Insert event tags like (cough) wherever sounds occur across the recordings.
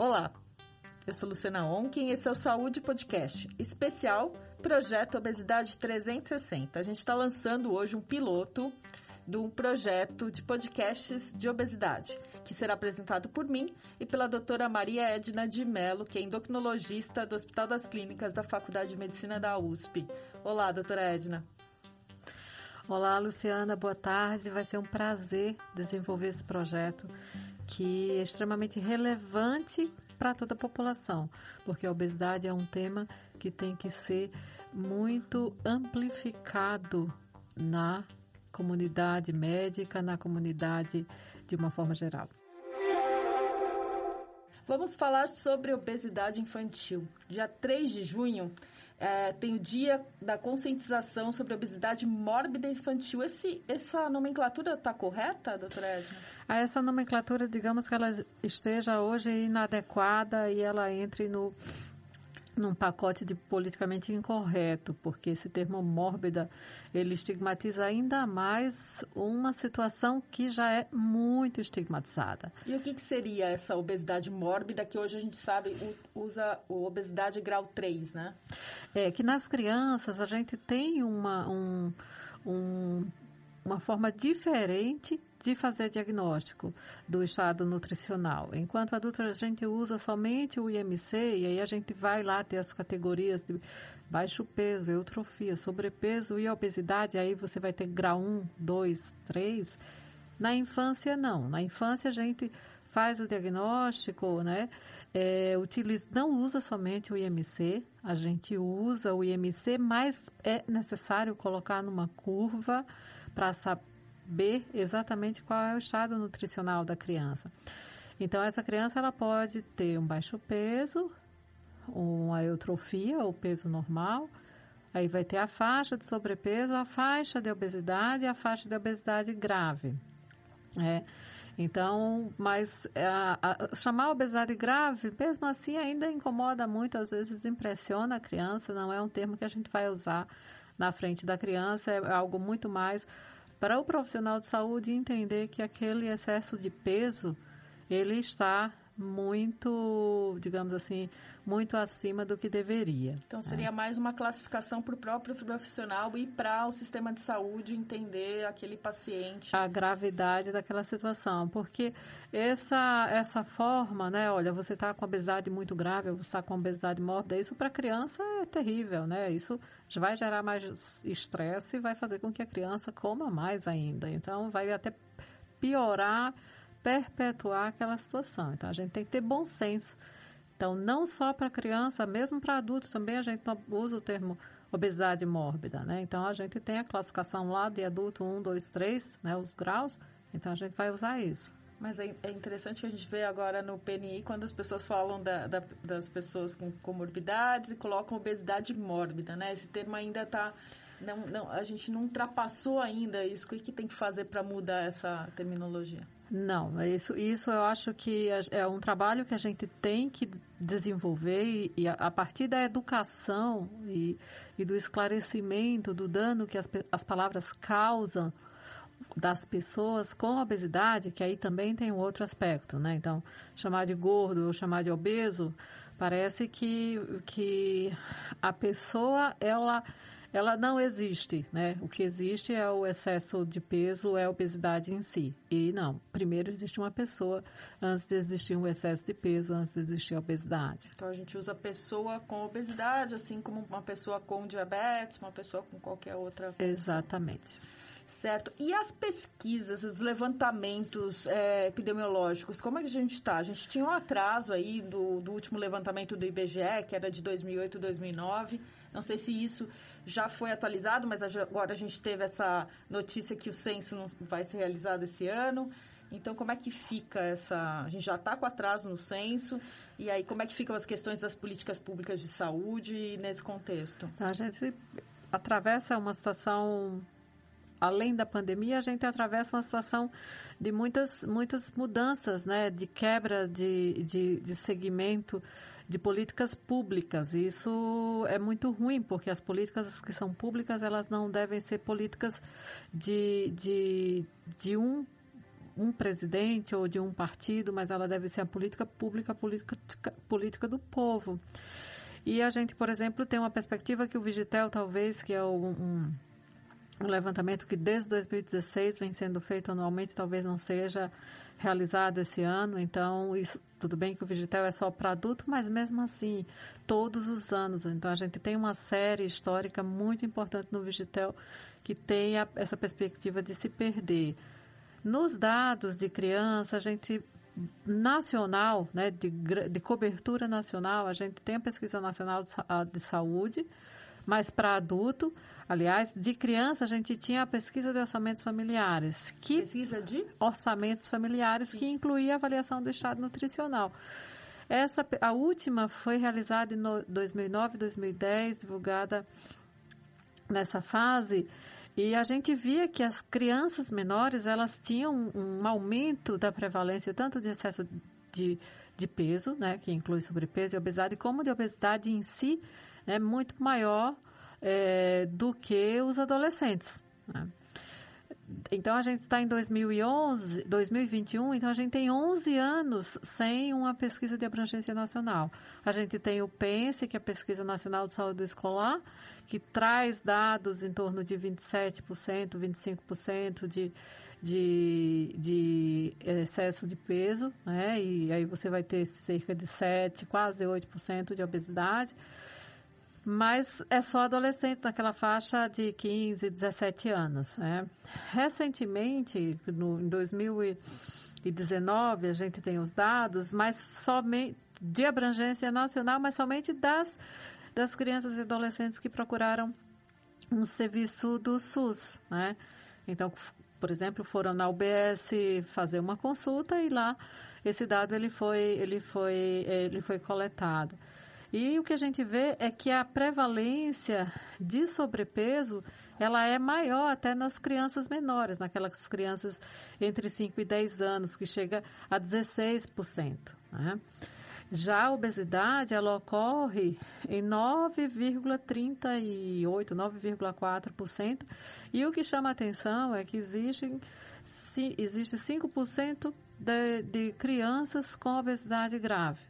Olá, eu sou Luciana Onkin e esse é o Saúde Podcast, especial Projeto Obesidade 360. A gente está lançando hoje um piloto de um projeto de podcasts de obesidade, que será apresentado por mim e pela doutora Maria Edna de Mello, que é endocrinologista do Hospital das Clínicas da Faculdade de Medicina da USP. Olá, doutora Edna. Olá, Luciana, boa tarde. Vai ser um prazer desenvolver esse projeto que é extremamente relevante para toda a população, porque a obesidade é um tema que tem que ser muito amplificado na comunidade médica, na comunidade de uma forma geral. Vamos falar sobre obesidade infantil. Dia 3 de junho é, tem o dia da conscientização sobre obesidade mórbida infantil. Esse, essa nomenclatura está correta, doutora Edna? Ah, essa nomenclatura, digamos que ela esteja hoje inadequada e ela entre no num pacote de politicamente incorreto, porque esse termo mórbida ele estigmatiza ainda mais uma situação que já é muito estigmatizada. E o que, que seria essa obesidade mórbida que hoje a gente sabe usa o obesidade grau 3, né? É que nas crianças a gente tem uma, um, um uma forma diferente de fazer diagnóstico do estado nutricional. Enquanto adulto, a gente usa somente o IMC e aí a gente vai lá ter as categorias de baixo peso, eutrofia, sobrepeso e obesidade. Aí você vai ter grau 1, 2, 3. Na infância, não. Na infância, a gente faz o diagnóstico, né? É, utiliza, não usa somente o IMC, a gente usa o IMC, mas é necessário colocar numa curva para saber exatamente qual é o estado nutricional da criança. Então, essa criança ela pode ter um baixo peso, uma eutrofia, ou peso normal, aí vai ter a faixa de sobrepeso, a faixa de obesidade e a faixa de obesidade grave. É. Então, mas a, a, chamar a obesidade grave, mesmo assim, ainda incomoda muito, às vezes impressiona a criança, não é um termo que a gente vai usar na frente da criança, é algo muito mais para o profissional de saúde entender que aquele excesso de peso ele está muito, digamos assim, muito acima do que deveria. Então seria é. mais uma classificação para o próprio profissional e para o sistema de saúde entender aquele paciente. A gravidade daquela situação, porque essa essa forma, né? Olha, você está com obesidade muito grave, você está com obesidade mórbida, isso para a criança é terrível, né? Isso vai gerar mais estresse e vai fazer com que a criança coma mais ainda. Então vai até piorar perpetuar aquela situação. Então a gente tem que ter bom senso. Então, não só para criança, mesmo para adultos também a gente usa o termo obesidade mórbida, né? Então a gente tem a classificação lá de adulto 1, 2, 3, né, os graus. Então a gente vai usar isso. Mas é, é interessante que a gente vê agora no PNI quando as pessoas falam da, da, das pessoas com comorbidades e colocam obesidade mórbida, né? Esse termo ainda está não, não, a gente não ultrapassou ainda isso. O que, que tem que fazer para mudar essa terminologia? Não, isso, isso eu acho que é, um trabalho que a gente tem que desenvolver e, e a, partir da educação e, e, do esclarecimento do dano que as, as palavras causam das pessoas com obesidade, que aí também tem um outro aspecto, né? Então, chamar de gordo ou chamar de obeso, parece que, que a pessoa, ela ela não existe, né? O que existe é o excesso de peso, é a obesidade em si. E não, primeiro existe uma pessoa antes de existir um excesso de peso, antes de existir a obesidade. Então a gente usa pessoa com obesidade, assim como uma pessoa com diabetes, uma pessoa com qualquer outra. Condição. Exatamente. Certo. E as pesquisas, os levantamentos é, epidemiológicos, como é que a gente está? A gente tinha um atraso aí do, do último levantamento do IBGE, que era de 2008, 2009. Não sei se isso já foi atualizado, mas agora a gente teve essa notícia que o censo não vai ser realizado esse ano. Então, como é que fica essa... A gente já está com atraso no censo, e aí como é que ficam as questões das políticas públicas de saúde nesse contexto? A gente atravessa uma situação além da pandemia, a gente atravessa uma situação de muitas, muitas mudanças, né? De quebra de, de, de segmento de políticas públicas. E isso é muito ruim, porque as políticas que são públicas, elas não devem ser políticas de, de, de um um presidente ou de um partido, mas ela deve ser a política pública, a política, política do povo. E a gente, por exemplo, tem uma perspectiva que o Vigitel, talvez, que é um, um levantamento que desde 2016 vem sendo feito anualmente, talvez não seja realizado esse ano. Então, isso, tudo bem que o Vigitel é só para adulto, mas mesmo assim, todos os anos. Então, a gente tem uma série histórica muito importante no Vigitel que tem a, essa perspectiva de se perder. Nos dados de criança, a gente nacional, né, de, de cobertura nacional, a gente tem a pesquisa nacional de saúde, mas para adulto, aliás, de criança a gente tinha a pesquisa de orçamentos familiares, que pesquisa de orçamentos familiares Sim. que incluía a avaliação do estado nutricional. Essa a última foi realizada em 2009, 2010, divulgada nessa fase e a gente via que as crianças menores, elas tinham um, aumento da prevalência tanto de excesso de, de peso, né, que inclui sobrepeso e obesidade, como de obesidade em si, né, muito maior é, do que os adolescentes. Né? Então a gente está em 2011, 2021, então a gente tem 11 anos sem uma pesquisa de abrangência nacional. A gente tem o PENSE, que é a Pesquisa Nacional de Saúde Escolar, que traz dados em torno de 27%, 25% de, de, de excesso de peso, né? E aí você vai ter cerca de 7, quase 8% de obesidade. Mas é só adolescentes naquela faixa de 15, 17 anos, né? Recentemente, no, em 2019, a gente tem os dados, mas somente de abrangência nacional, mas somente das das crianças e adolescentes que procuraram um serviço do SUS, né? Então, por exemplo, foram na UBS fazer uma consulta e lá esse dado ele foi ele foi ele foi coletado. E o que a gente vê é que a prevalência de sobrepeso ela é maior até nas crianças menores, naquelas crianças entre 5 e 10 anos, que chega a 16%. Né? Já a obesidade, ela ocorre em 9,38%, 9,4%. E o que chama a atenção é que existem, existe 5% de, de crianças com obesidade grave.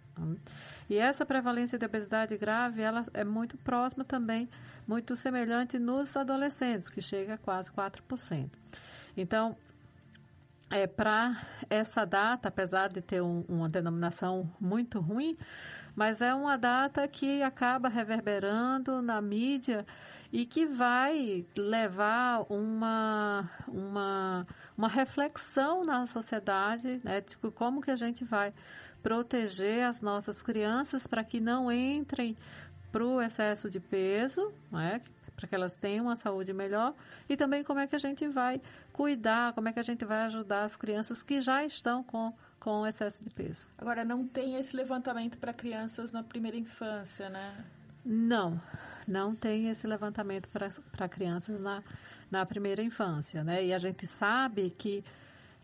E essa prevalência de obesidade grave, ela é muito próxima também, muito semelhante nos adolescentes, que chega a quase 4%. Então, é, para essa data, apesar de ter um, uma denominação muito ruim, mas é uma data que acaba reverberando na mídia e que vai levar uma, uma, uma reflexão na sociedade, né, de como que a gente vai proteger as nossas crianças para que não entrem para o excesso de peso, né, para que elas tenham uma saúde melhor e também como é que a gente vai cuidar, como é que a gente vai ajudar as crianças que já estão com com excesso de peso. Agora não tem esse levantamento para crianças na primeira infância, né? Não, não tem esse levantamento para crianças na, na primeira infância, né? E a gente sabe que,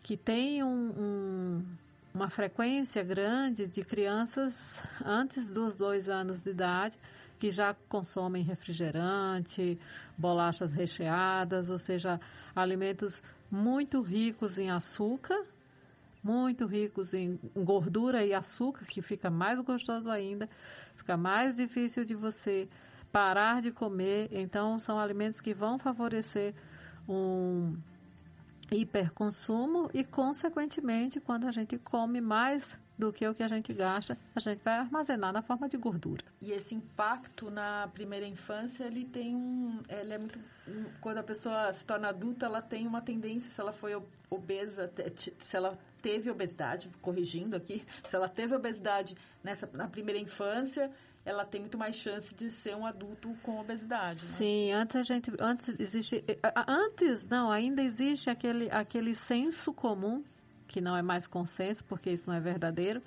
que tem um, um, uma frequência grande de crianças antes dos dois anos de idade que já consomem refrigerante, bolachas recheadas, ou seja, alimentos muito ricos em açúcar, muito ricos em gordura e açúcar, que fica mais gostoso ainda, fica mais difícil de você parar de comer. Então, são alimentos que vão favorecer um hiperconsumo e, consequentemente, quando a gente come mais do que o que a gente gasta, a gente vai armazenar na forma de gordura. E esse impacto na primeira infância, ele tem um, ele é muito, quando a pessoa se torna adulta, ela tem uma tendência, se ela foi obesa, se ela teve obesidade, corrigindo aqui, se ela teve obesidade nessa na primeira infância, ela tem muito mais chance de ser um adulto com obesidade. Né? Sim, antes a gente, antes existe, antes não, ainda existe aquele aquele senso comum que não é mais consenso, porque isso não é verdadeiro,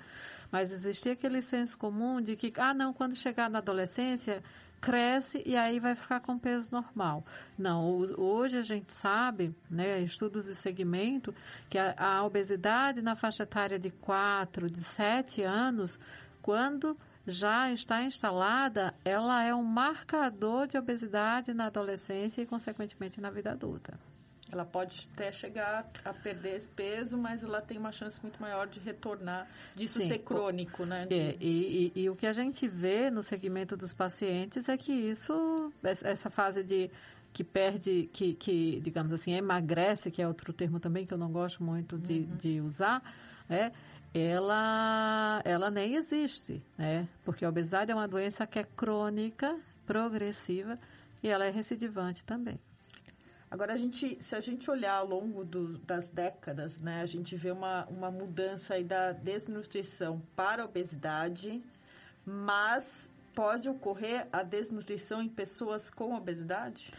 mas existia aquele senso comum de que, ah, não, quando chegar na adolescência, cresce e aí vai ficar com peso normal. Não, hoje a gente sabe, né, estudos de segmento, que a, a obesidade na faixa etária de 4, de 7 anos, quando já está instalada, ela é um marcador de obesidade na adolescência e, consequentemente, na vida adulta. Ela pode até chegar a perder esse peso, mas ela tem uma chance muito maior de retornar, disso Sim. ser crônico, né? De... É, e, e, e, o que a gente vê no segmento dos pacientes é que isso, essa fase de que perde, que, que digamos assim, emagrece, que é outro termo também que eu não gosto muito de, uhum. de usar, é, ela, ela nem existe, né? Porque a obesidade é uma doença que é crônica, progressiva e ela é recidivante também. Agora, a gente, se a gente olhar ao longo do, das décadas, né, a gente vê uma, uma mudança aí da desnutrição para a obesidade, mas pode ocorrer a desnutrição em pessoas com obesidade?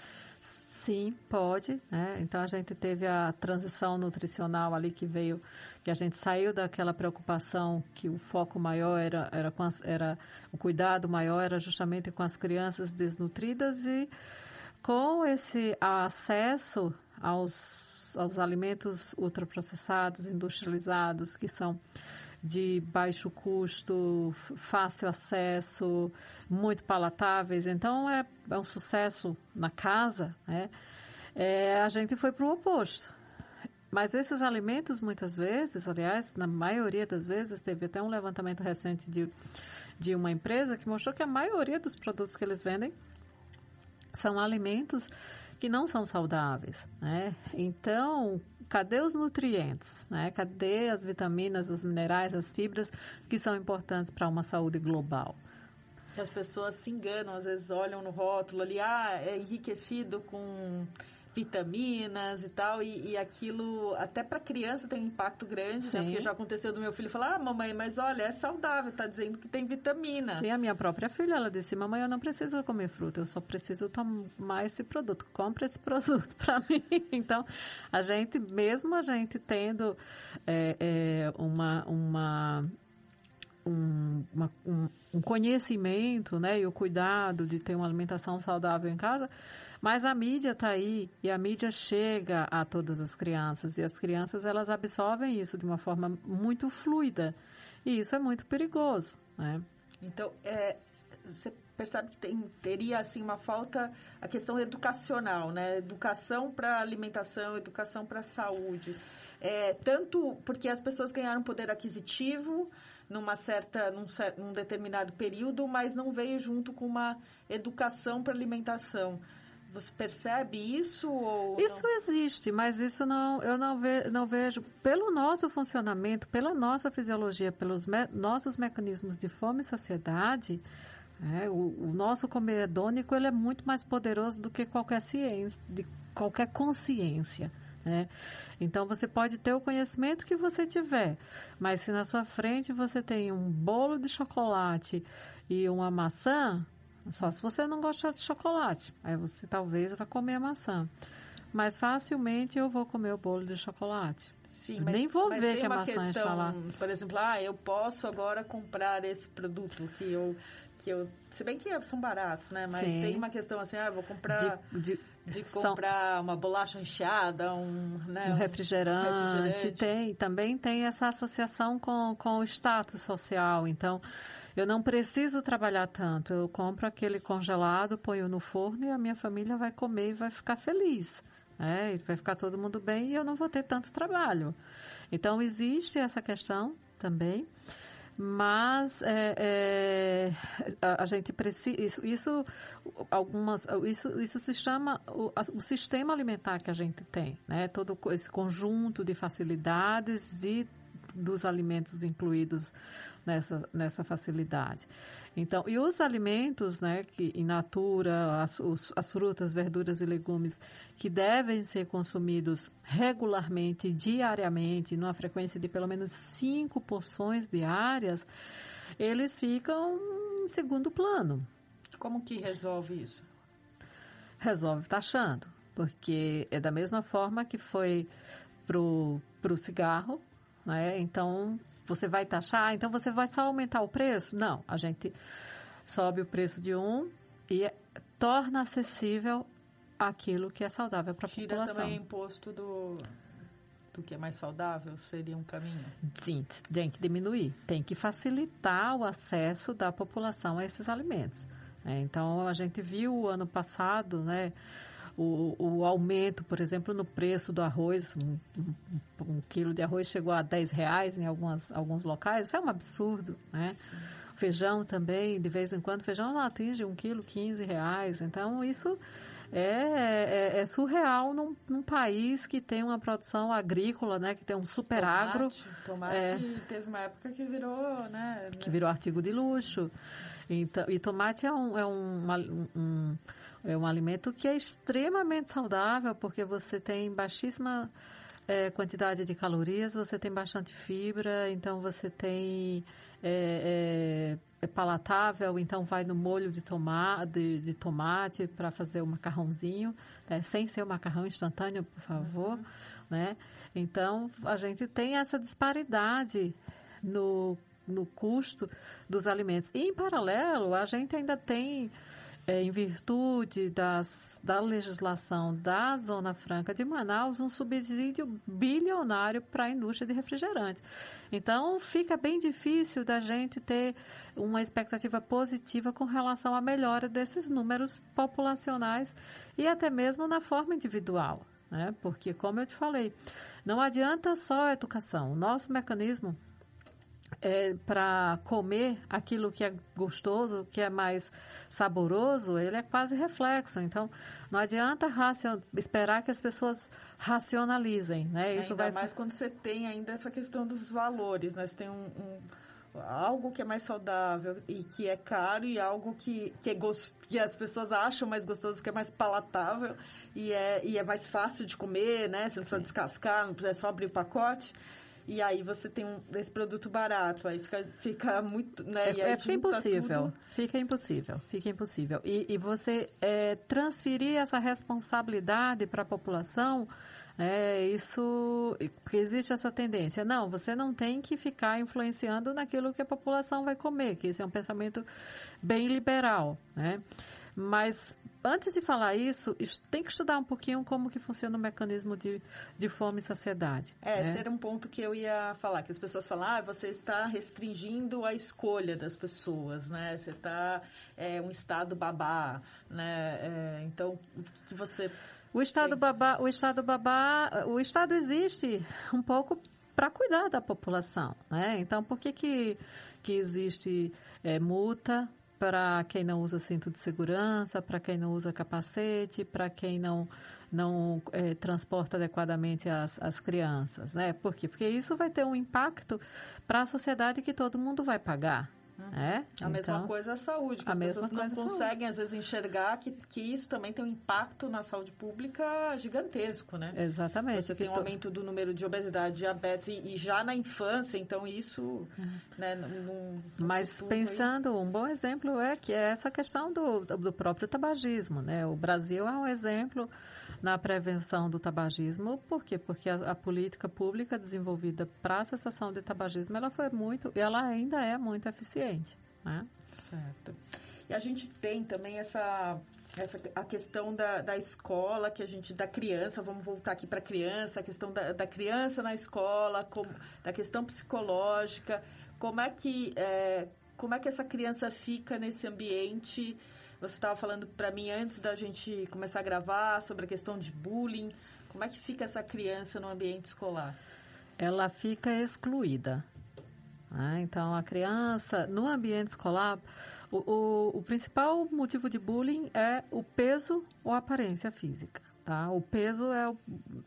Sim, pode. Né? Então a gente teve a transição nutricional ali que veio, que a gente saiu daquela preocupação que o foco maior era, era, as, era o cuidado maior era justamente com as crianças desnutridas e com esse acesso aos, aos alimentos ultraprocessados, industrializados, que são de baixo custo, fácil acesso, muito palatáveis. Então, é, é um sucesso na casa, né? É, a gente foi para o oposto. Mas esses alimentos, muitas vezes, aliás, na maioria das vezes, teve até um levantamento recente de, de uma empresa que mostrou que a maioria dos produtos que eles vendem são alimentos que não são saudáveis, né? Então, cadê os nutrientes, né? Cadê as vitaminas, os minerais, as fibras que são importantes para uma saúde global? As pessoas se enganam, às vezes olham no rótulo ali, ah, é enriquecido com vitaminas e tal, e, e aquilo até para criança tem um impacto grande, né? Porque já aconteceu do meu filho falar, ah, mamãe, mas olha, é saudável, tá dizendo que tem vitamina. Sim, a minha própria filha, ela disse, mamãe, eu não preciso comer fruta, eu só preciso tomar esse produto, compra esse (laughs) produto para mim. Então, a gente, mesmo a gente tendo é, é, uma, uma um, uma, um, um, conhecimento, né, e o cuidado de ter uma alimentação saudável em casa, mas a mídia está aí e a mídia chega a todas as crianças e as crianças elas absorvem isso de uma forma muito fluida e isso é muito perigoso, né? Então, é, você percebe que tem, teria assim uma falta a questão educacional, né? Educação para alimentação, educação para saúde, é, tanto porque as pessoas ganharam poder aquisitivo numa certa num, num determinado período, mas não veio junto com uma educação para alimentação. Você percebe isso? Ou isso não? existe, mas isso não, eu não, ve, não vejo. Pelo nosso funcionamento, pela nossa fisiologia, pelos me, nossos mecanismos de fome e saciedade, é, o, o, nosso comer hedônico ele é muito mais poderoso do que qualquer ciência, de qualquer consciência. Né? Então você pode ter o conhecimento que você tiver, mas se na sua frente você tem um bolo de chocolate e uma maçã, só se você não gostar de chocolate. Aí você talvez vai comer a maçã. Mas facilmente eu vou comer o bolo de chocolate. Sim, mas, Nem vou ver que a maçã questão, está lá. Por exemplo, ah, eu posso agora comprar esse produto que eu que eu, se bem que são baratos, né? Mas Sim. tem uma questão assim, ah, vou comprar de, de, de comprar são, uma bolacha recheada, um, né, um, refrigerante, um refrigerante. Tem, também tem essa associação com, com o status social. Então, eu não preciso trabalhar tanto. Eu compro aquele congelado, ponho no forno e a minha família vai comer e vai ficar feliz. É, vai ficar todo mundo bem e eu não vou ter tanto trabalho. Então, existe essa questão também, mas é, é, a, gente precisa. Isso, isso, algumas, isso, isso se chama o, o, sistema alimentar que a gente tem, né? Todo esse conjunto de facilidades e dos alimentos incluídos nessa, nessa facilidade. Então, e os alimentos, né, que in natura, as, os, as frutas, verduras e legumes que devem ser consumidos regularmente, diariamente, numa frequência de pelo menos cinco porções diárias, eles ficam em segundo plano. Como que resolve isso? Resolve taxando, porque é da mesma forma que foi pro, pro cigarro, né? Então, você vai taxar, então você vai só aumentar o preço? Não, a gente sobe o preço de um e torna acessível aquilo que é saudável para a população. Tira também imposto do, do que é mais saudável, seria um caminho? Sim, tem que diminuir, tem que facilitar o acesso da população a esses alimentos. É, então, a gente viu ano passado, né, o, o aumento, por exemplo, no preço do arroz, um, um, um, quilo de arroz chegou a 10 reais em algumas, alguns locais, isso é um absurdo, né? Sim. Feijão também, de vez em quando, feijão não atinge um quilo 15 reais, então isso é, é, é surreal num, num, país que tem uma produção agrícola, né, que tem um super tomate, agro. Tomate é, teve uma época que virou, né? Que virou artigo de luxo. Então, e tomate é um, é um, um é um alimento que é extremamente saudável, porque você tem baixíssima é, quantidade de calorias, você tem bastante fibra, então você tem. É, é, é palatável, então vai no molho de, toma, de, de tomate para fazer o macarrãozinho, né? sem ser o macarrão instantâneo, por favor. Uhum. Né? Então, a gente tem essa disparidade no, no custo dos alimentos. E, em paralelo, a gente ainda tem é, em virtude das, da legislação da Zona Franca de Manaus, um subsídio bilionário para a indústria de refrigerante. Então, fica bem difícil da gente ter uma expectativa positiva com relação à melhora desses números populacionais e até mesmo na forma individual. Né? Porque, como eu te falei, não adianta só a educação. O nosso mecanismo é, para comer aquilo que é gostoso, que é mais saboroso, ele é quase reflexo. Então, não adianta racion... esperar que as pessoas racionalizem, né? Isso ainda vai mais quando você tem ainda essa questão dos valores, né? Você tem um, um algo que é mais saudável e que é caro e algo que, que, é gost... que as pessoas acham mais gostoso, que é mais palatável e é, e é mais fácil de comer, né? Você não precisa descascar, não precisa só abrir o pacote. E aí você tem um, esse produto barato, aí fica, fica muito. Né? É, é fica impossível. Tudo... Fica impossível. Fica impossível. E, e você é, transferir essa responsabilidade para a população. É, isso, porque existe essa tendência. Não, você não tem que ficar influenciando naquilo que a população vai comer, que esse é um pensamento bem liberal, né? Mas antes de falar isso, tem que estudar um pouquinho como que funciona o mecanismo de, de fome e saciedade. É, né? esse era um ponto que eu ia falar, que as pessoas falam, ah, você está restringindo a escolha das pessoas, né? Você está é, um estado babá, né? É, então, o que, que você... O estado babá, o estado babá, o estado existe um pouco para cuidar da população, né? Então, por que que, que existe é, multa para quem não usa cinto de segurança, para quem não usa capacete, para quem não não é, transporta adequadamente as, as crianças, né? Por quê? Porque isso vai ter um impacto para a sociedade que todo mundo vai pagar. Uhum. É? A então, mesma coisa a saúde, que as pessoas não conseguem, às vezes, enxergar que, que isso também tem um impacto na saúde pública gigantesco, né? Exatamente. Você tem um aumento do número de obesidade, diabetes, e, e já na infância, então isso... Uhum. Né, num, Mas pensando, aí... um bom exemplo é que é essa questão do, do próprio tabagismo, né? O Brasil é um exemplo na prevenção do tabagismo. Por quê? Porque a, a política pública desenvolvida para a cessação de tabagismo, ela foi muito, ela ainda é muito eficiente. Né? Certo. E a gente tem também essa essa, a questão da, da escola, que a gente, da criança, vamos voltar aqui para a criança, a questão da, da criança na escola, como, da questão psicológica, como é que, é, como é que essa criança fica nesse ambiente você estava falando para mim antes da gente começar a gravar sobre a questão de bullying. Como é que fica essa criança no ambiente escolar? Ela fica excluída. Né? Então, a criança, no ambiente escolar, o, o, o, principal motivo de bullying é o peso ou aparência física. Tá? O peso é.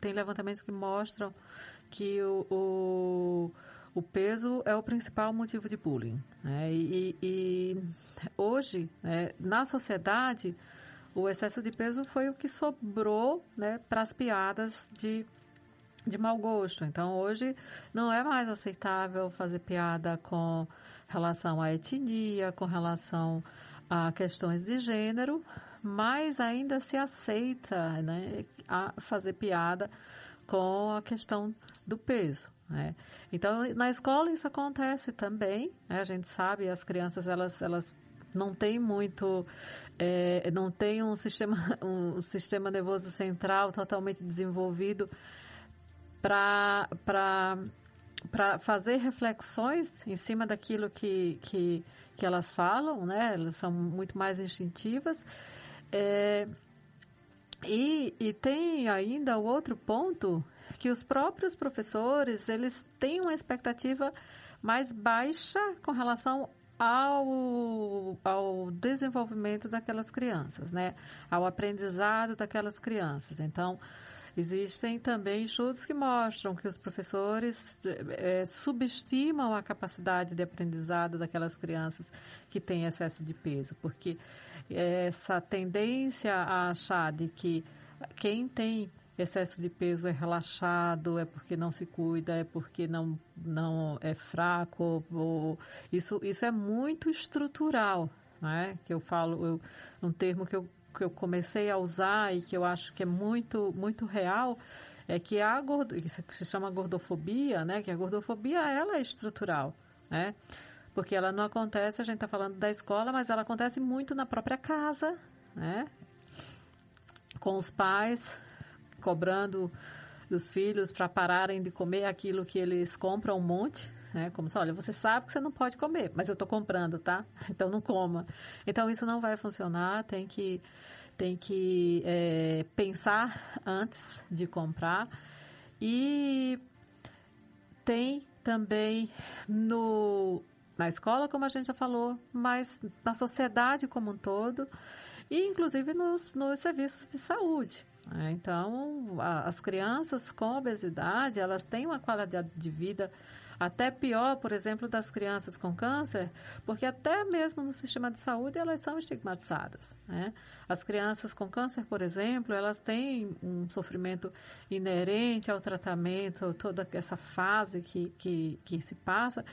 Tem levantamentos que mostram que o, o o peso é o principal motivo de bullying. Né? E, e, hoje, né, na sociedade, o excesso de peso foi o que sobrou né, para as piadas de, de mau gosto. Então, hoje, não é mais aceitável fazer piada com relação à etnia, com relação a questões de gênero, mas ainda se aceita né, a fazer piada com a questão do peso. Né? Então, na escola isso acontece também. Né? A gente sabe, as crianças elas, elas não têm muito, é, não têm um sistema, (laughs) um sistema nervoso central totalmente desenvolvido para para fazer reflexões em cima daquilo que, que, que elas falam, né? Elas são muito mais instintivas. É, E, e tem ainda o outro ponto que os próprios professores eles têm uma expectativa mais baixa com relação ao, ao desenvolvimento daquelas crianças, né? Ao aprendizado daquelas crianças. Então, existem também estudos que mostram que os professores é, subestimam a capacidade de aprendizado daquelas crianças que têm excesso de peso, porque essa tendência a achar de que quem tem excesso de peso é relaxado, é porque não se cuida, é porque não, não é fraco. Ou, isso, isso é muito estrutural, né? Que eu falo, eu, um termo que eu, que eu comecei a usar e que eu acho que é muito, muito real é que a gordo, que se chama gordofobia, né? Que a gordofobia ela é estrutural, né? Porque ela não acontece, a gente está falando da escola, mas ela acontece muito na própria casa, né? Com os pais, cobrando dos filhos para pararem de comer aquilo que eles compram um monte, né? Como se, olha, você sabe que você não pode comer, mas eu estou comprando, tá? (laughs) Então não coma. Então isso não vai funcionar, tem que, tem que é, pensar antes de comprar. E tem também no, na escola, como a gente já falou, mas na sociedade como um todo, e inclusive nos, nos serviços de saúde. É, então, as crianças com obesidade, elas têm uma qualidade de vida até pior, por exemplo, das crianças com câncer, porque até mesmo no sistema de saúde elas são estigmatizadas. Né? As crianças com câncer, por exemplo, elas têm um sofrimento inerente ao tratamento, toda essa fase que, que, que se passa,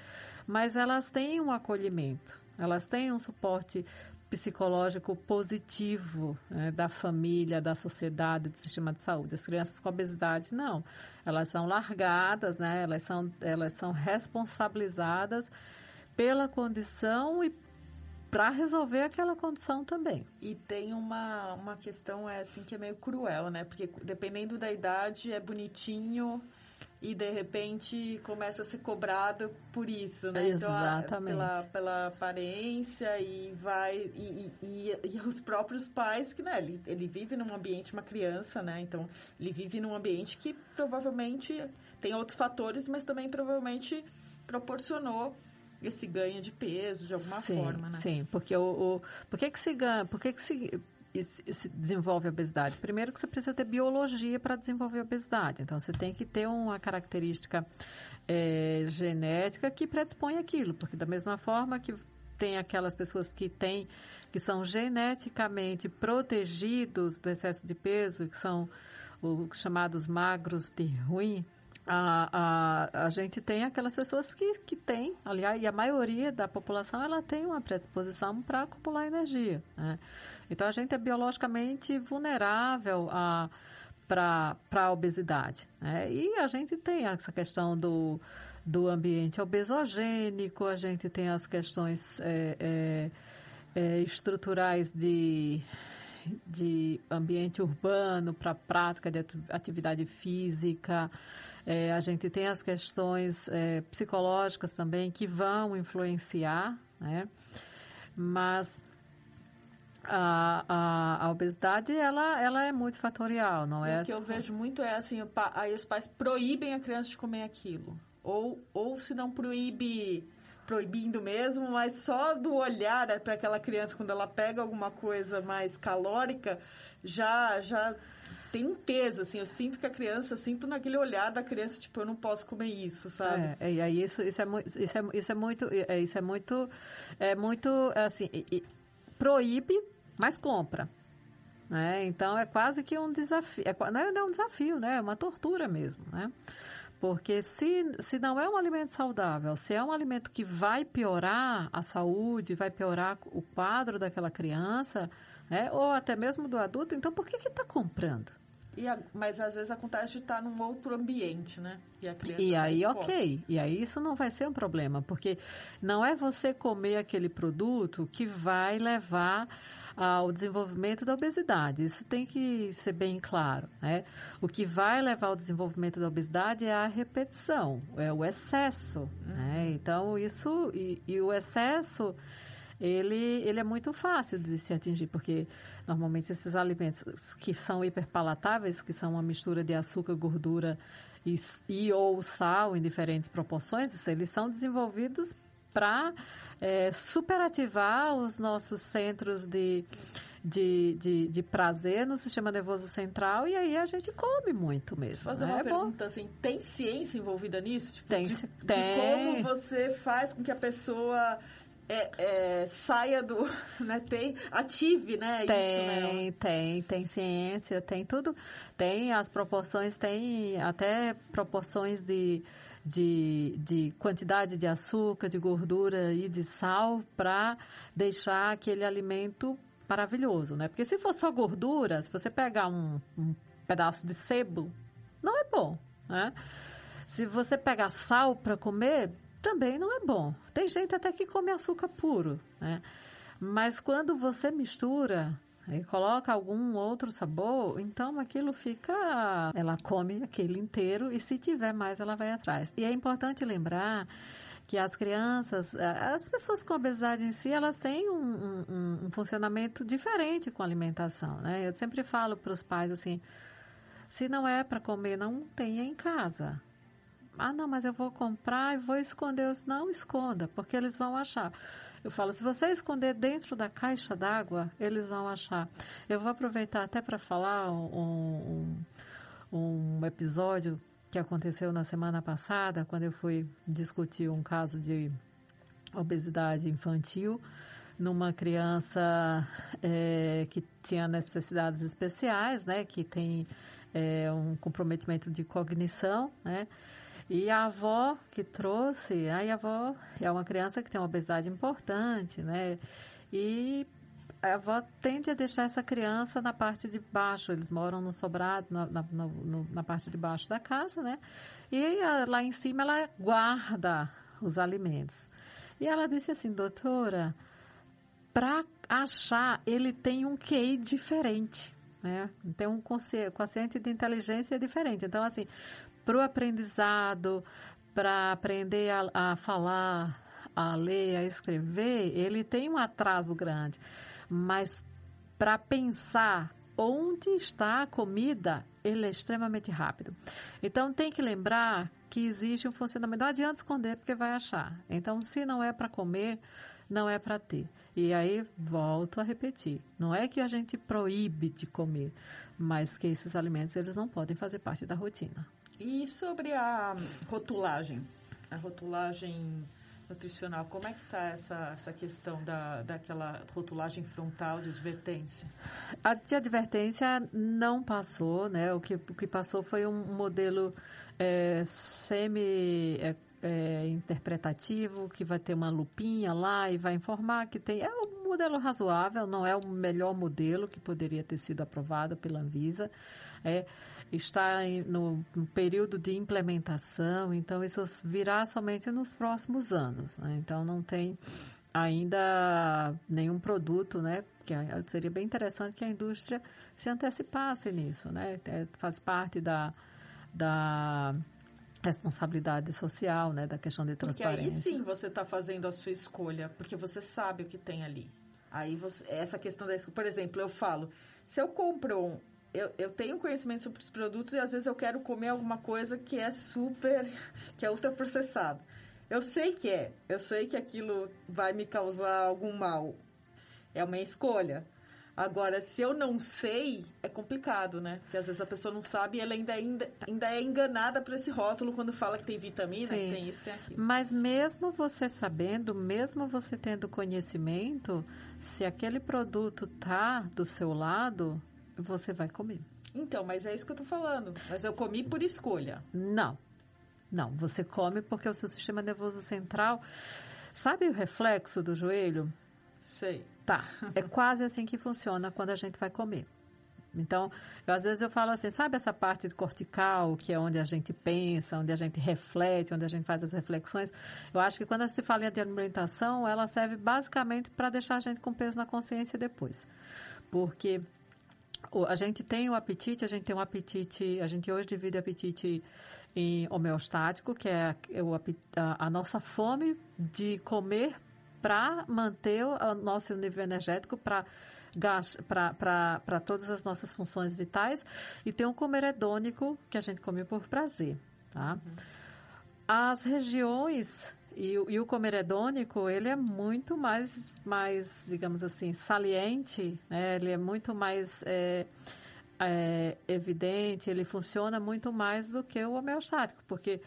mas elas têm um acolhimento, elas têm um suporte psicológico positivo né, da família, da sociedade, do sistema de saúde. As crianças com obesidade, não. Elas são largadas, né, elas, são, elas são responsabilizadas pela condição e para resolver aquela condição também. E tem uma, uma questão é, assim que é meio cruel, né? Porque dependendo da idade é bonitinho, e de repente começa a ser cobrado por isso, né? Exatamente. Então, pela, pela aparência e vai e, e, e, os próprios pais que, né? Ele, ele vive num ambiente uma criança, né? Então ele vive num ambiente que provavelmente tem outros fatores, mas também provavelmente proporcionou esse ganho de peso de alguma sim, forma, né? Sim, porque o, o por que que se ganha, por que que se se desenvolve obesidade? Primeiro que você precisa ter biologia para desenvolver obesidade. Então, você tem que ter uma característica é, genética que predispõe aquilo, porque da mesma forma que tem aquelas pessoas que têm, que são geneticamente protegidos do excesso de peso, que são os chamados magros de ruim, a, a, a gente tem aquelas pessoas que, que têm, aliás, e a maioria da população, ela tem uma predisposição para acumular energia, né? Então, a gente é biologicamente vulnerável a para a obesidade. Né? E a gente tem essa questão do, do ambiente obesogênico, a gente tem as questões é, é, é, estruturais de, de ambiente urbano para prática de atividade física, é, a gente tem as questões é, psicológicas também que vão influenciar, né? Mas a, a, a, obesidade ela, ela é multifatorial, não é? O que eu vejo muito é assim, aí os pais proíbem a criança de comer aquilo. Ou, ou se não proíbe proibindo mesmo, mas só do olhar né, para aquela criança quando ela pega alguma coisa mais calórica, já já tem um peso, assim, eu sinto que a criança, eu sinto naquele olhar da criança, tipo, eu não posso comer isso, sabe? É, e aí isso, isso, é, isso, é, isso é muito, é, isso é muito, é muito, assim, proíbe, mas compra. Né? Então, é quase que um desafio, é, não é um desafio, né? É uma tortura mesmo, né? Porque se, se não é um alimento saudável, se é um alimento que vai piorar a saúde, vai piorar o quadro daquela criança, né? ou até mesmo do adulto, então por que está comprando? A, mas às vezes acontece de estar num outro ambiente, né? E, e tá aí, ok. E aí isso não vai ser um problema, porque não é você comer aquele produto que vai levar ao desenvolvimento da obesidade. Isso tem que ser bem claro. Né? O que vai levar ao desenvolvimento da obesidade é a repetição, é o excesso. Né? Então, isso. E, e o excesso ele, ele é muito fácil de se atingir, porque normalmente esses alimentos que são hiperpalatáveis, que são uma mistura de açúcar, gordura e, e ou sal em diferentes proporções, eles são desenvolvidos para é, superativar os nossos centros de, de, de, de, prazer no sistema nervoso central e aí a gente come muito mesmo. Fazer né? uma é pergunta bom. assim, tem ciência envolvida nisso? Tipo, tem, de, tem. de como você faz com que a pessoa é, é, saia do, (laughs) né, tem, ative, né, tem, isso, né? Tem, tem ciência, tem tudo, tem as proporções, tem até proporções de, de, de quantidade de açúcar, de gordura e de sal para deixar aquele alimento maravilhoso, né? Porque se for só gordura, se você pegar um, um pedaço de sebo, não é bom, né? Se você pegar sal para comer, também não é bom. Tem gente até que come açúcar puro, né? Mas quando você mistura e coloca algum outro sabor, então aquilo fica. Ela come aquele inteiro e se tiver mais, ela vai atrás. E é importante lembrar que as crianças, as pessoas com obesidade em si, elas têm um, um, um funcionamento diferente com a alimentação, né? Eu sempre falo para os pais assim: se não é para comer, não tenha em casa. Ah, não, mas eu vou comprar e vou esconder. Não esconda, porque eles vão achar. Eu falo, se você esconder dentro da caixa d'água, eles vão achar. Eu vou aproveitar até para falar um, um, um, episódio que aconteceu na semana passada, quando eu fui discutir um caso de obesidade infantil numa criança é, que tinha necessidades especiais, né, que tem é, um comprometimento de cognição, né, e a avó que trouxe, aí a avó é uma criança que tem uma obesidade importante, né? E a avó tende a deixar essa criança na parte de baixo. Eles moram no sobrado, na, na, no, na parte de baixo da casa, né? E lá em cima ela guarda os alimentos. E ela disse assim, doutora, para achar, ele tem um QI diferente, né? Tem um consciente de inteligência diferente. Então, assim, para o aprendizado, para aprender a, a falar, a ler, a escrever, ele tem um atraso grande. Mas para pensar onde está a comida, ele é extremamente rápido. Então tem que lembrar que existe um funcionamento. Não adianta esconder porque vai achar. Então, se não é para comer, não é para ter. E aí volto a repetir. Não é que a gente proíbe de comer, mas que esses alimentos eles não podem fazer parte da rotina. E sobre a rotulagem? A rotulagem nutricional, como é que está essa, essa questão da, daquela rotulagem frontal de advertência? A de advertência não passou, né? O que, o que passou foi um modelo é, semi... É, é, interpretativo, que vai ter uma lupinha lá e vai informar que tem. É um modelo razoável, não é o melhor modelo que poderia ter sido aprovado pela Anvisa. É, está no, período de implementação, então isso virá somente nos próximos anos. Né? Então não tem ainda nenhum produto, né? Que seria bem interessante que a indústria se antecipasse nisso, né? É, faz parte da, da responsabilidade social, né? Da questão de transparência. Porque aí sim você está fazendo a sua escolha, porque você sabe o que tem ali. Aí você, essa questão da escolha, por exemplo, eu falo, se eu compro um, eu, eu tenho conhecimento sobre os produtos e às vezes eu quero comer alguma coisa que é super, (laughs) que é ultraprocessado. Eu sei que é, eu sei que aquilo vai me causar algum mal. É uma escolha. Agora, se eu não sei, é complicado, né? Porque às vezes a pessoa não sabe e ela ainda, ainda, ainda é enganada por esse rótulo quando fala que tem vitamina, Sim. que tem isso, tem aquilo. Mas mesmo você sabendo, mesmo você tendo conhecimento, se aquele produto tá do seu lado, você vai comer. Então, mas é isso que eu tô falando. Mas eu comi por escolha. Não. Não, você come porque o seu sistema nervoso central. Sabe o reflexo do joelho? Sei. Tá. É quase assim que funciona quando a gente vai comer. Então, eu, às vezes eu falo assim, sabe essa parte do cortical, que é onde a gente pensa, onde a gente reflete, onde a gente faz as reflexões? Eu acho que quando se fala em alimentação, ela serve basicamente para deixar a gente com peso na consciência depois. Porque a gente tem o apetite, a gente tem um apetite, a gente hoje divide o apetite em homeostático, que é, a, a nossa fome de comer para manter o nosso nível energético, para para todas as nossas funções vitais e tem um comer hedônico que a gente come por prazer, tá? Uhum. As regiões e, e, o comer hedônico, ele é muito mais, mais digamos assim, saliente, né? ele é muito mais é, é, evidente, ele funciona muito mais do que o homeostático, porque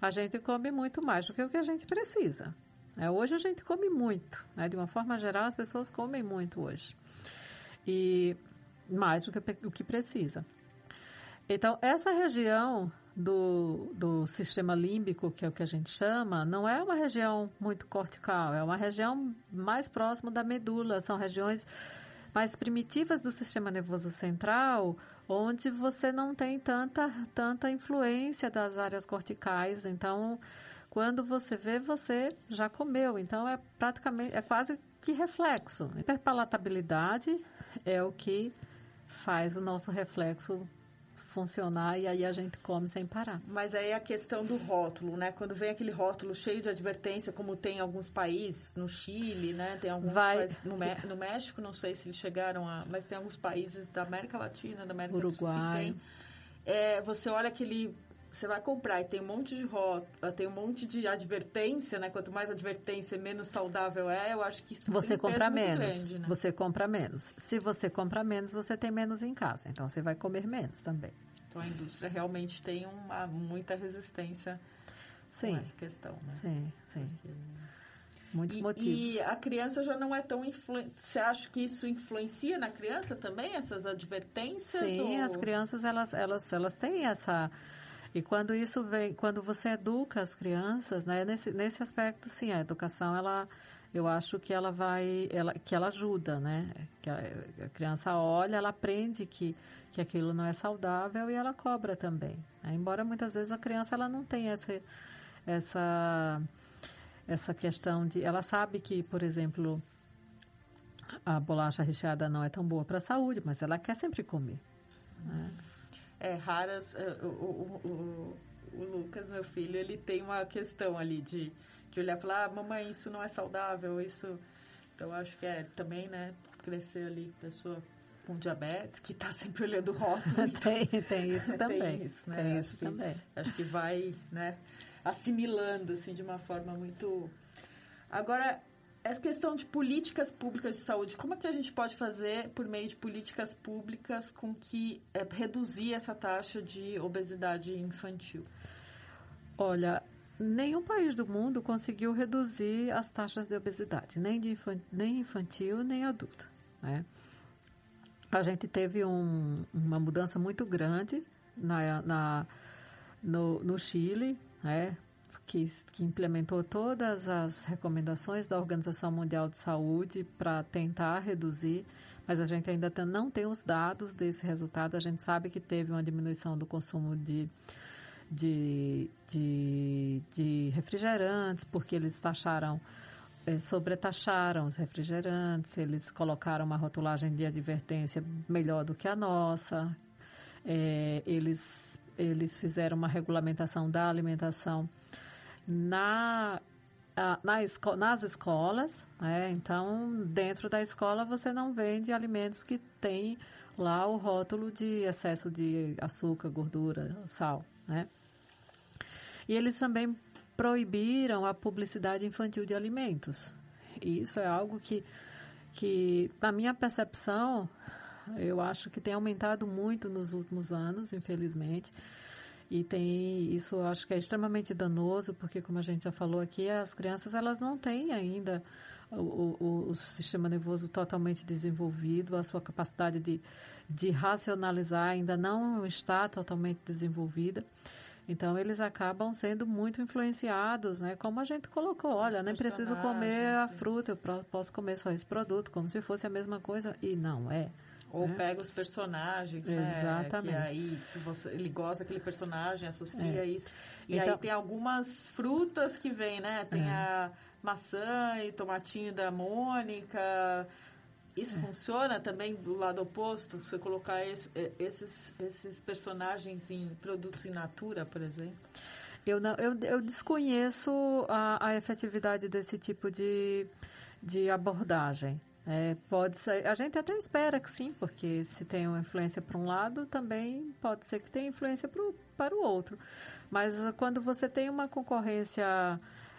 a gente come muito mais do que o que a gente precisa. Né? Hoje a gente come muito, né? de uma forma geral as pessoas comem muito hoje. E mais do que o que precisa. Então, essa região do, do sistema límbico, que é o que a gente chama, não é uma região muito cortical, é uma região mais próxima da medula, são regiões mais primitivas do sistema nervoso central, onde você não tem tanta, tanta influência das áreas corticais. Então, quando você vê, você já comeu. Então, é praticamente, é quase que reflexo. Hiperpalatabilidade é o que faz o nosso reflexo funcionar e aí a gente come sem parar. Mas aí a questão do rótulo, né? Quando vem aquele rótulo cheio de advertência, como tem em alguns países, no Chile, né? Tem alguns Vai... no, no, México, não sei se eles chegaram a, mas tem alguns países da América Latina, da América Uruguai. do Sul que tem. É, você olha aquele você vai comprar e tem um monte de rótulo, tem um monte de advertência, né? Quanto mais advertência, menos saudável é. Eu acho que isso você compra menos. Grande, né? Você compra menos. Se você compra menos, você tem menos em casa. Então você vai comer menos também. Então a indústria realmente tem uma muita resistência sim. questão, né? Sim, sim. Porque... Muitos e, motivos. E a criança já não é tão influente. Você acha que isso influencia na criança também, essas advertências? Sim, ou... as crianças, elas, elas, elas têm essa e quando isso vem, quando você educa as crianças, né, nesse, nesse aspecto, sim, a educação, ela, eu acho que ela vai, ela, que ela ajuda, né? Que a, a criança olha, ela aprende que, que aquilo não é saudável e ela cobra também. Né? Embora muitas vezes a criança ela não tenha essa, essa, essa questão de, ela sabe que, por exemplo, a bolacha recheada não é tão boa para a saúde, mas ela quer sempre comer. Né? é, raras. É, o, o, o, o, Lucas, meu filho, ele tem uma questão ali de, de olhar e falar: ah, mamãe, isso não é saudável, isso. Então, acho que é também, né? Crescer ali, pessoa com diabetes, que está sempre olhando o rótulo. (laughs) Então, tem, tem isso (laughs) também. Tem isso, né? Tem acho isso que, também. Acho que vai, né? Assimilando, assim, de uma forma muito... Agora, essa questão de políticas públicas de saúde, como é que a gente pode fazer por meio de políticas públicas com que é, reduzir essa taxa de obesidade infantil? Olha, nenhum país do mundo conseguiu reduzir as taxas de obesidade, nem, de infan, nem infantil, nem adulto. Né? A gente teve um, uma mudança muito grande na, na no, no Chile, né? que, que implementou todas as recomendações da Organização Mundial de Saúde para tentar reduzir, mas a gente ainda não tem os dados desse resultado. A gente sabe que teve uma diminuição do consumo de, de, de, de refrigerantes, porque eles taxaram sobretaxaram os refrigerantes, eles colocaram uma rotulagem de advertência melhor do que a nossa, é, eles, eles fizeram uma regulamentação da alimentação na, na esco nas escolas, né? Então, dentro da escola você não vende alimentos que têm lá o rótulo de excesso de açúcar, gordura, sal, né? E eles também proibiram a publicidade infantil de alimentos. E isso é algo que, que, na minha percepção, eu acho que tem aumentado muito nos últimos anos, infelizmente. E tem isso, eu acho que é extremamente danoso, porque como a gente já falou aqui, as crianças elas não têm ainda o, o, o sistema nervoso totalmente desenvolvido, a sua capacidade de, de racionalizar ainda não está totalmente desenvolvida. Então eles acabam sendo muito influenciados, né? Como a gente colocou, olha, nem preciso comer a fruta, eu posso comer só esse produto, como se fosse a mesma coisa e não é. Ou é. pega os personagens, né? Exatamente. Que aí você, ele gosta daquele personagem, associa é. isso. E então, aí tem algumas frutas que vem, né? Tem é. a maçã e tomatinho da Mônica. Isso funciona também do lado oposto? Você colocar esse, esses, esses personagens em produtos in natura, por exemplo? Eu, não, eu, eu desconheço a, a efetividade desse tipo de, de abordagem. É, pode ser, a gente até espera que sim, porque se tem uma influência para um lado, também pode ser que tenha influência pro, para o outro. Mas quando você tem uma concorrência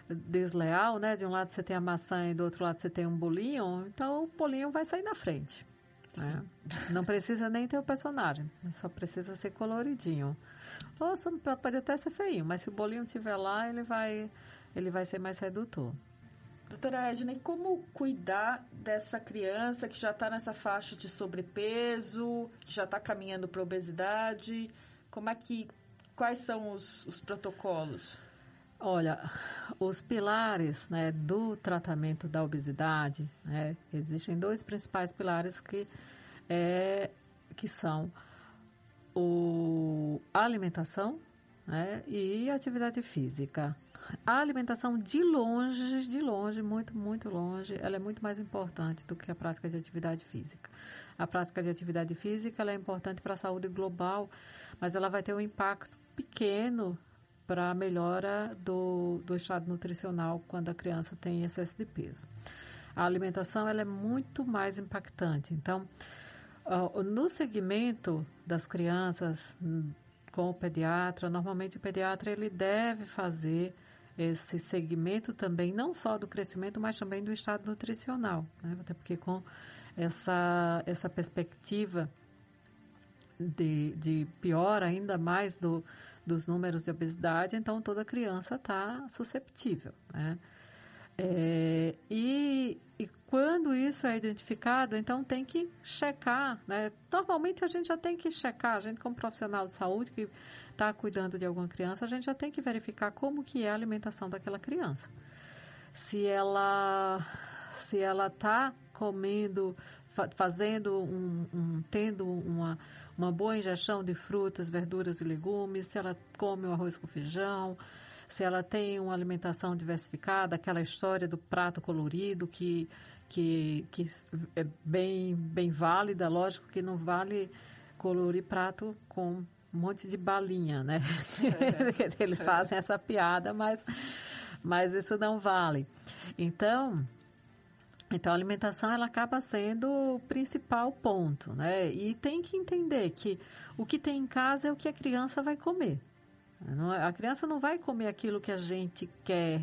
desleal, né? De um lado você tem a maçã e do outro lado você tem um bolinho, então o bolinho vai sair na frente. Né? Não precisa nem ter o personagem, só precisa ser coloridinho. Ou pode até ser feio, mas se o bolinho estiver lá, ele vai, ele vai ser mais sedutor. Doutora Edna, e como cuidar dessa criança que já está nessa faixa de sobrepeso, que já está caminhando para obesidade? Como é que, quais são os, os protocolos? Olha, os pilares né, do tratamento da obesidade, né, existem dois principais pilares que, é, que são o, a alimentação né, e atividade física. A alimentação de longe, de longe, muito, muito longe, ela é muito mais importante do que a prática de atividade física. A prática de atividade física é importante para a saúde global, mas ela vai ter um impacto pequeno para a melhora do, do estado nutricional quando a criança tem excesso de peso. A alimentação ela é muito mais impactante. Então, no segmento das crianças hum, com o pediatra, normalmente o pediatra ele deve fazer esse segmento também, não só do crescimento, mas também do estado nutricional. Né? Até porque com essa, essa perspectiva de, de pior ainda mais do, dos números de obesidade, então toda criança está susceptível. Né? É, e, e quando isso é identificado, então tem que checar. Né? Normalmente a gente já tem que checar, a gente como profissional de saúde que está cuidando de alguma criança, a gente já tem que verificar como que é a alimentação daquela criança. Se ela se ela está comendo, fazendo um, um tendo uma uma boa ingestão de frutas, verduras e legumes, se ela come o arroz com feijão, se ela tem uma alimentação diversificada, aquela história do prato colorido que, que, que é bem, bem válida, lógico que não vale colorir prato com um monte de balinha, né? (laughs) Eles fazem essa piada, mas, mas isso não vale. Então, então, a alimentação ela acaba sendo o principal ponto, né? E tem que entender que o que tem em casa é o que a criança vai comer. É, a criança não vai comer aquilo que a gente quer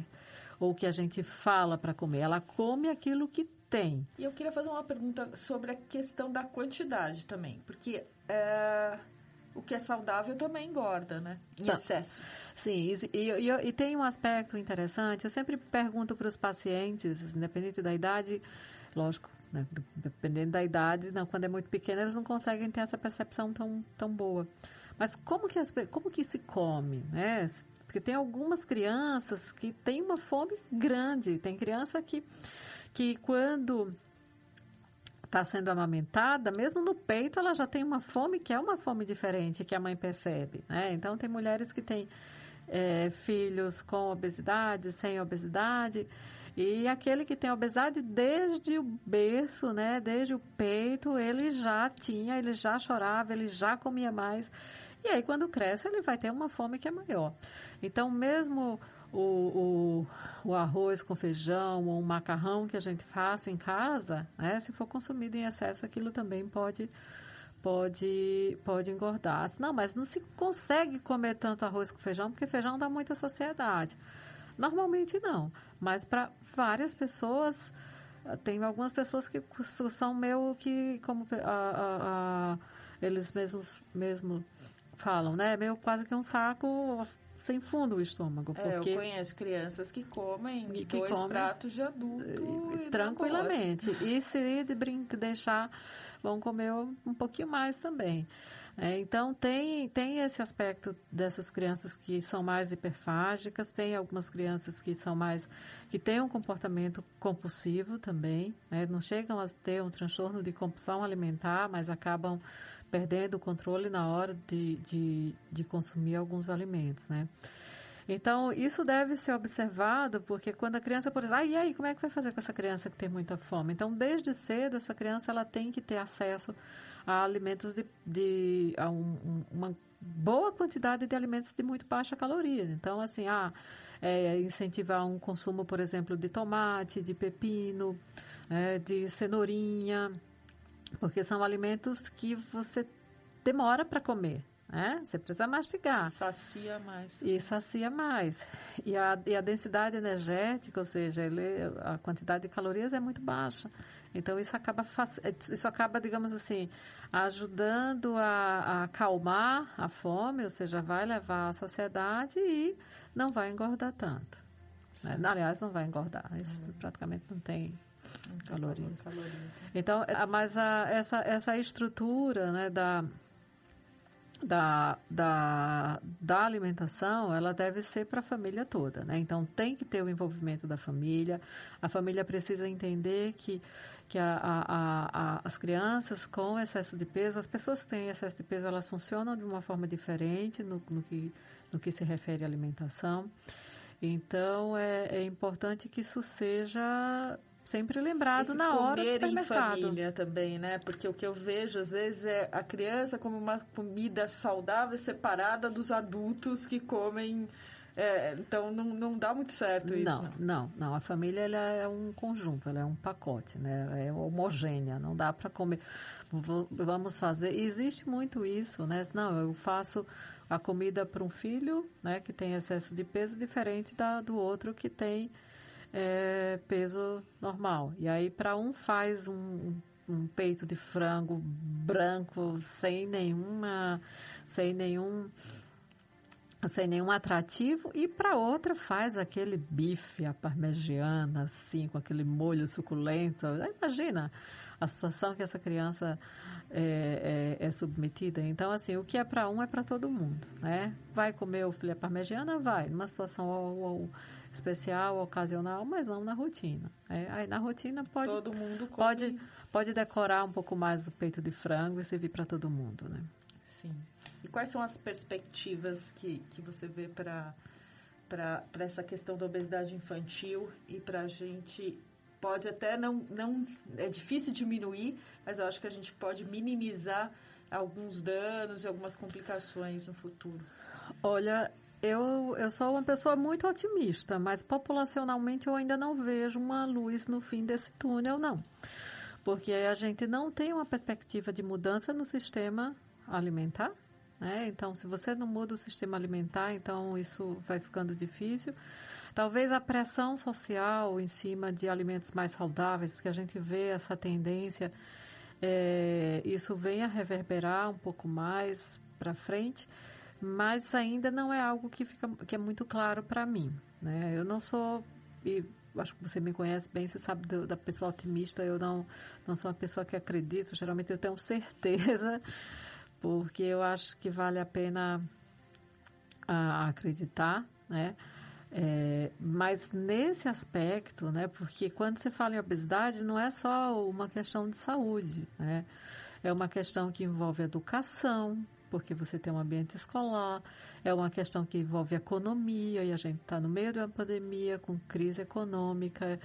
ou que a gente fala para comer. Ela come aquilo que tem. E eu queria fazer uma pergunta sobre a questão da quantidade também, porque é, o que é saudável também engorda, né? Em tá. excesso. Sim, e, e, e, tem um aspecto interessante. Eu sempre pergunto para os pacientes, independente da idade, lógico, né, dependendo da idade, não, quando é muito pequeno, eles não conseguem ter essa percepção tão, tão boa. Mas como que, as, como que se come, né? Porque tem algumas crianças que têm uma fome grande. Tem criança que, que quando está sendo amamentada, mesmo no peito, ela já tem uma fome que é uma fome diferente que a mãe percebe. Né? Então, tem mulheres que têm é, filhos com obesidade, sem obesidade, e aquele que tem obesidade desde o berço, né, desde o peito, ele já tinha, ele já chorava, ele já comia mais. E aí, quando cresce, ele vai ter uma fome que é maior. Então, mesmo o, o, o, arroz com feijão ou um macarrão que a gente faça em casa, né, se for consumido em excesso, aquilo também pode pode pode engordar. Não, mas não se consegue comer tanto arroz com feijão porque feijão dá muita saciedade. Normalmente não, mas para várias pessoas tem algumas pessoas que são meio que como a, a, a, eles mesmos mesmo falam, né? Meio quase que um saco sem fundo o estômago. É, porque... eu conheço crianças que comem que dois comem, pratos de adulto. E, tranquilamente. E se de brincar, deixar, vão comer um pouquinho mais também. É, então, tem, tem esse aspecto dessas crianças que são mais hiperfágicas, tem algumas crianças que são mais, que têm um comportamento compulsivo também, né? não chegam a ter um transtorno de compulsão alimentar, mas acabam perdendo o controle na hora de, de, de consumir alguns alimentos, né? Então, isso deve ser observado, porque quando a criança, por exemplo, ah, e aí, como é que vai fazer com essa criança que tem muita fome? Então, desde cedo, essa criança ela tem que ter acesso a alimentos de, de a um, uma boa quantidade de alimentos de muito baixa caloria. Então, assim, ah, é, incentivar um consumo, por exemplo, de tomate, de pepino, é, de cenourinha, porque são alimentos que você demora para comer. Né? Você precisa mastigar. Sacia mais. E sacia mais. E a, e a densidade energética, ou seja, ele, a quantidade de calorias é muito baixa. Então, isso acaba, isso acaba digamos assim, ajudando a, a acalmar a fome, ou seja, vai levar à saciedade e não vai engordar tanto. Né? Aliás, não vai engordar. Isso uhum. praticamente não tem calorias. calorias. Então, mas a, essa, essa estrutura né, da, da, da, da alimentação, ela deve ser para a família toda, né? Então, tem que ter o envolvimento da família. A família precisa entender que, que a, a, a, as crianças com excesso de peso, as pessoas que têm excesso de peso, elas funcionam de uma forma diferente no, no, que, no que se refere à alimentação. Então, é, é importante que isso seja sempre lembrado Esse na hora do supermercado. em família também, né? Porque o que eu vejo às vezes é a criança come uma comida saudável separada dos adultos que comem é, então não, não dá muito certo isso. Não, não, não. A família ela é um conjunto, ela é um pacote, né? É homogênea, não dá para comer. Vamos fazer. Existe muito isso, né? Não, eu faço a comida para um filho, né, que tem excesso de peso diferente da do outro que tem é, peso normal. E aí, para um faz um, um peito de frango branco sem nenhuma, sem nenhum sem nenhum atrativo. E para outra faz aquele bife à parmegiana assim com aquele molho suculento. Imagina a situação que essa criança é, é, é submetida. Então assim o que é para um é para todo mundo né? Vai comer o filé parmegiana? Vai. Numa situação ou, ou, especial, ocasional, mas não na rotina. É, aí na rotina pode todo mundo come. pode pode decorar um pouco mais o peito de frango e servir para todo mundo, né? Sim. E quais são as perspectivas que, que você vê para para essa questão da obesidade infantil e para a gente pode até não não é difícil diminuir, mas eu acho que a gente pode minimizar alguns danos e algumas complicações no futuro. Olha, eu, eu sou uma pessoa muito otimista, mas populacionalmente eu ainda não vejo uma luz no fim desse túnel, não. Porque a gente não tem uma perspectiva de mudança no sistema alimentar. Né? Então, se você não muda o sistema alimentar, então isso vai ficando difícil. Talvez a pressão social em cima de alimentos mais saudáveis, porque a gente vê essa tendência, é, isso venha reverberar um pouco mais para frente mas ainda não é algo que, fica, que é muito claro para mim. Né? Eu não sou, e acho que você me conhece bem, você sabe do, da pessoa otimista, eu não, não sou uma pessoa que acredito, geralmente eu tenho (laughs) certeza, porque eu acho que vale a pena a, acreditar, né? É, mas nesse aspecto, né, porque quando você fala em obesidade, não é só uma questão de saúde, né? É uma questão que envolve educação, porque você tem um ambiente escolar, é uma questão que envolve economia, e a gente está no meio de uma pandemia, com crise econômica.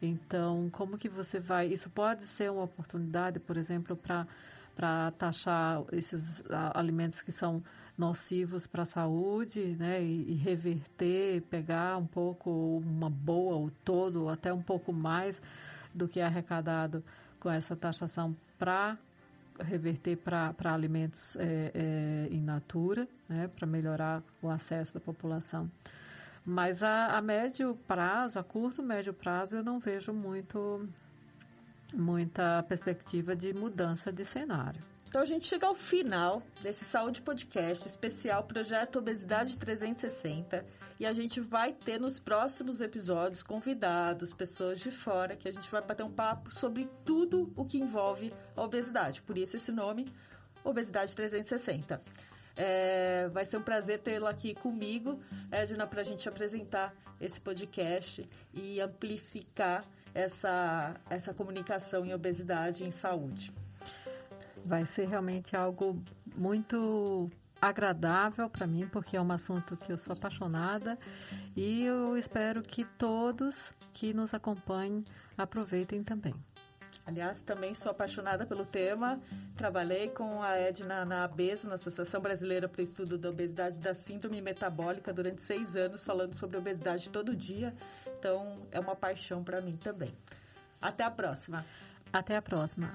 Então, como que você vai. Isso pode ser uma oportunidade, por exemplo, para para taxar esses alimentos que são nocivos para a saúde, né, e, e, reverter, pegar um pouco uma boa, o todo, ou até um pouco mais do que é arrecadado com essa taxação para reverter para alimentos é, é, in natura, né, para melhorar o acesso da população. Mas a, a, médio prazo, a curto médio prazo, eu não vejo muito muita perspectiva de mudança de cenário. Então a gente chega ao final desse Saúde Podcast especial Projeto Obesidade 360 e a gente vai ter nos próximos episódios convidados, pessoas de fora, que a gente vai bater um papo sobre tudo o que envolve a obesidade. Por isso esse nome, Obesidade 360. É, vai ser um prazer tê-la aqui comigo, Edna, para a gente apresentar esse podcast e amplificar essa, essa comunicação em obesidade e em saúde. Vai ser realmente algo muito agradável para mim, porque é um assunto que eu sou apaixonada e eu espero que todos que nos acompanhem aproveitem também. Aliás, também sou apaixonada pelo tema. Trabalhei com a Edna na ABESO, na Associação Brasileira para o Estudo da Obesidade e da Síndrome Metabólica, durante seis anos, falando sobre obesidade todo dia. Então, é uma paixão para mim também. Até a próxima. Até a próxima.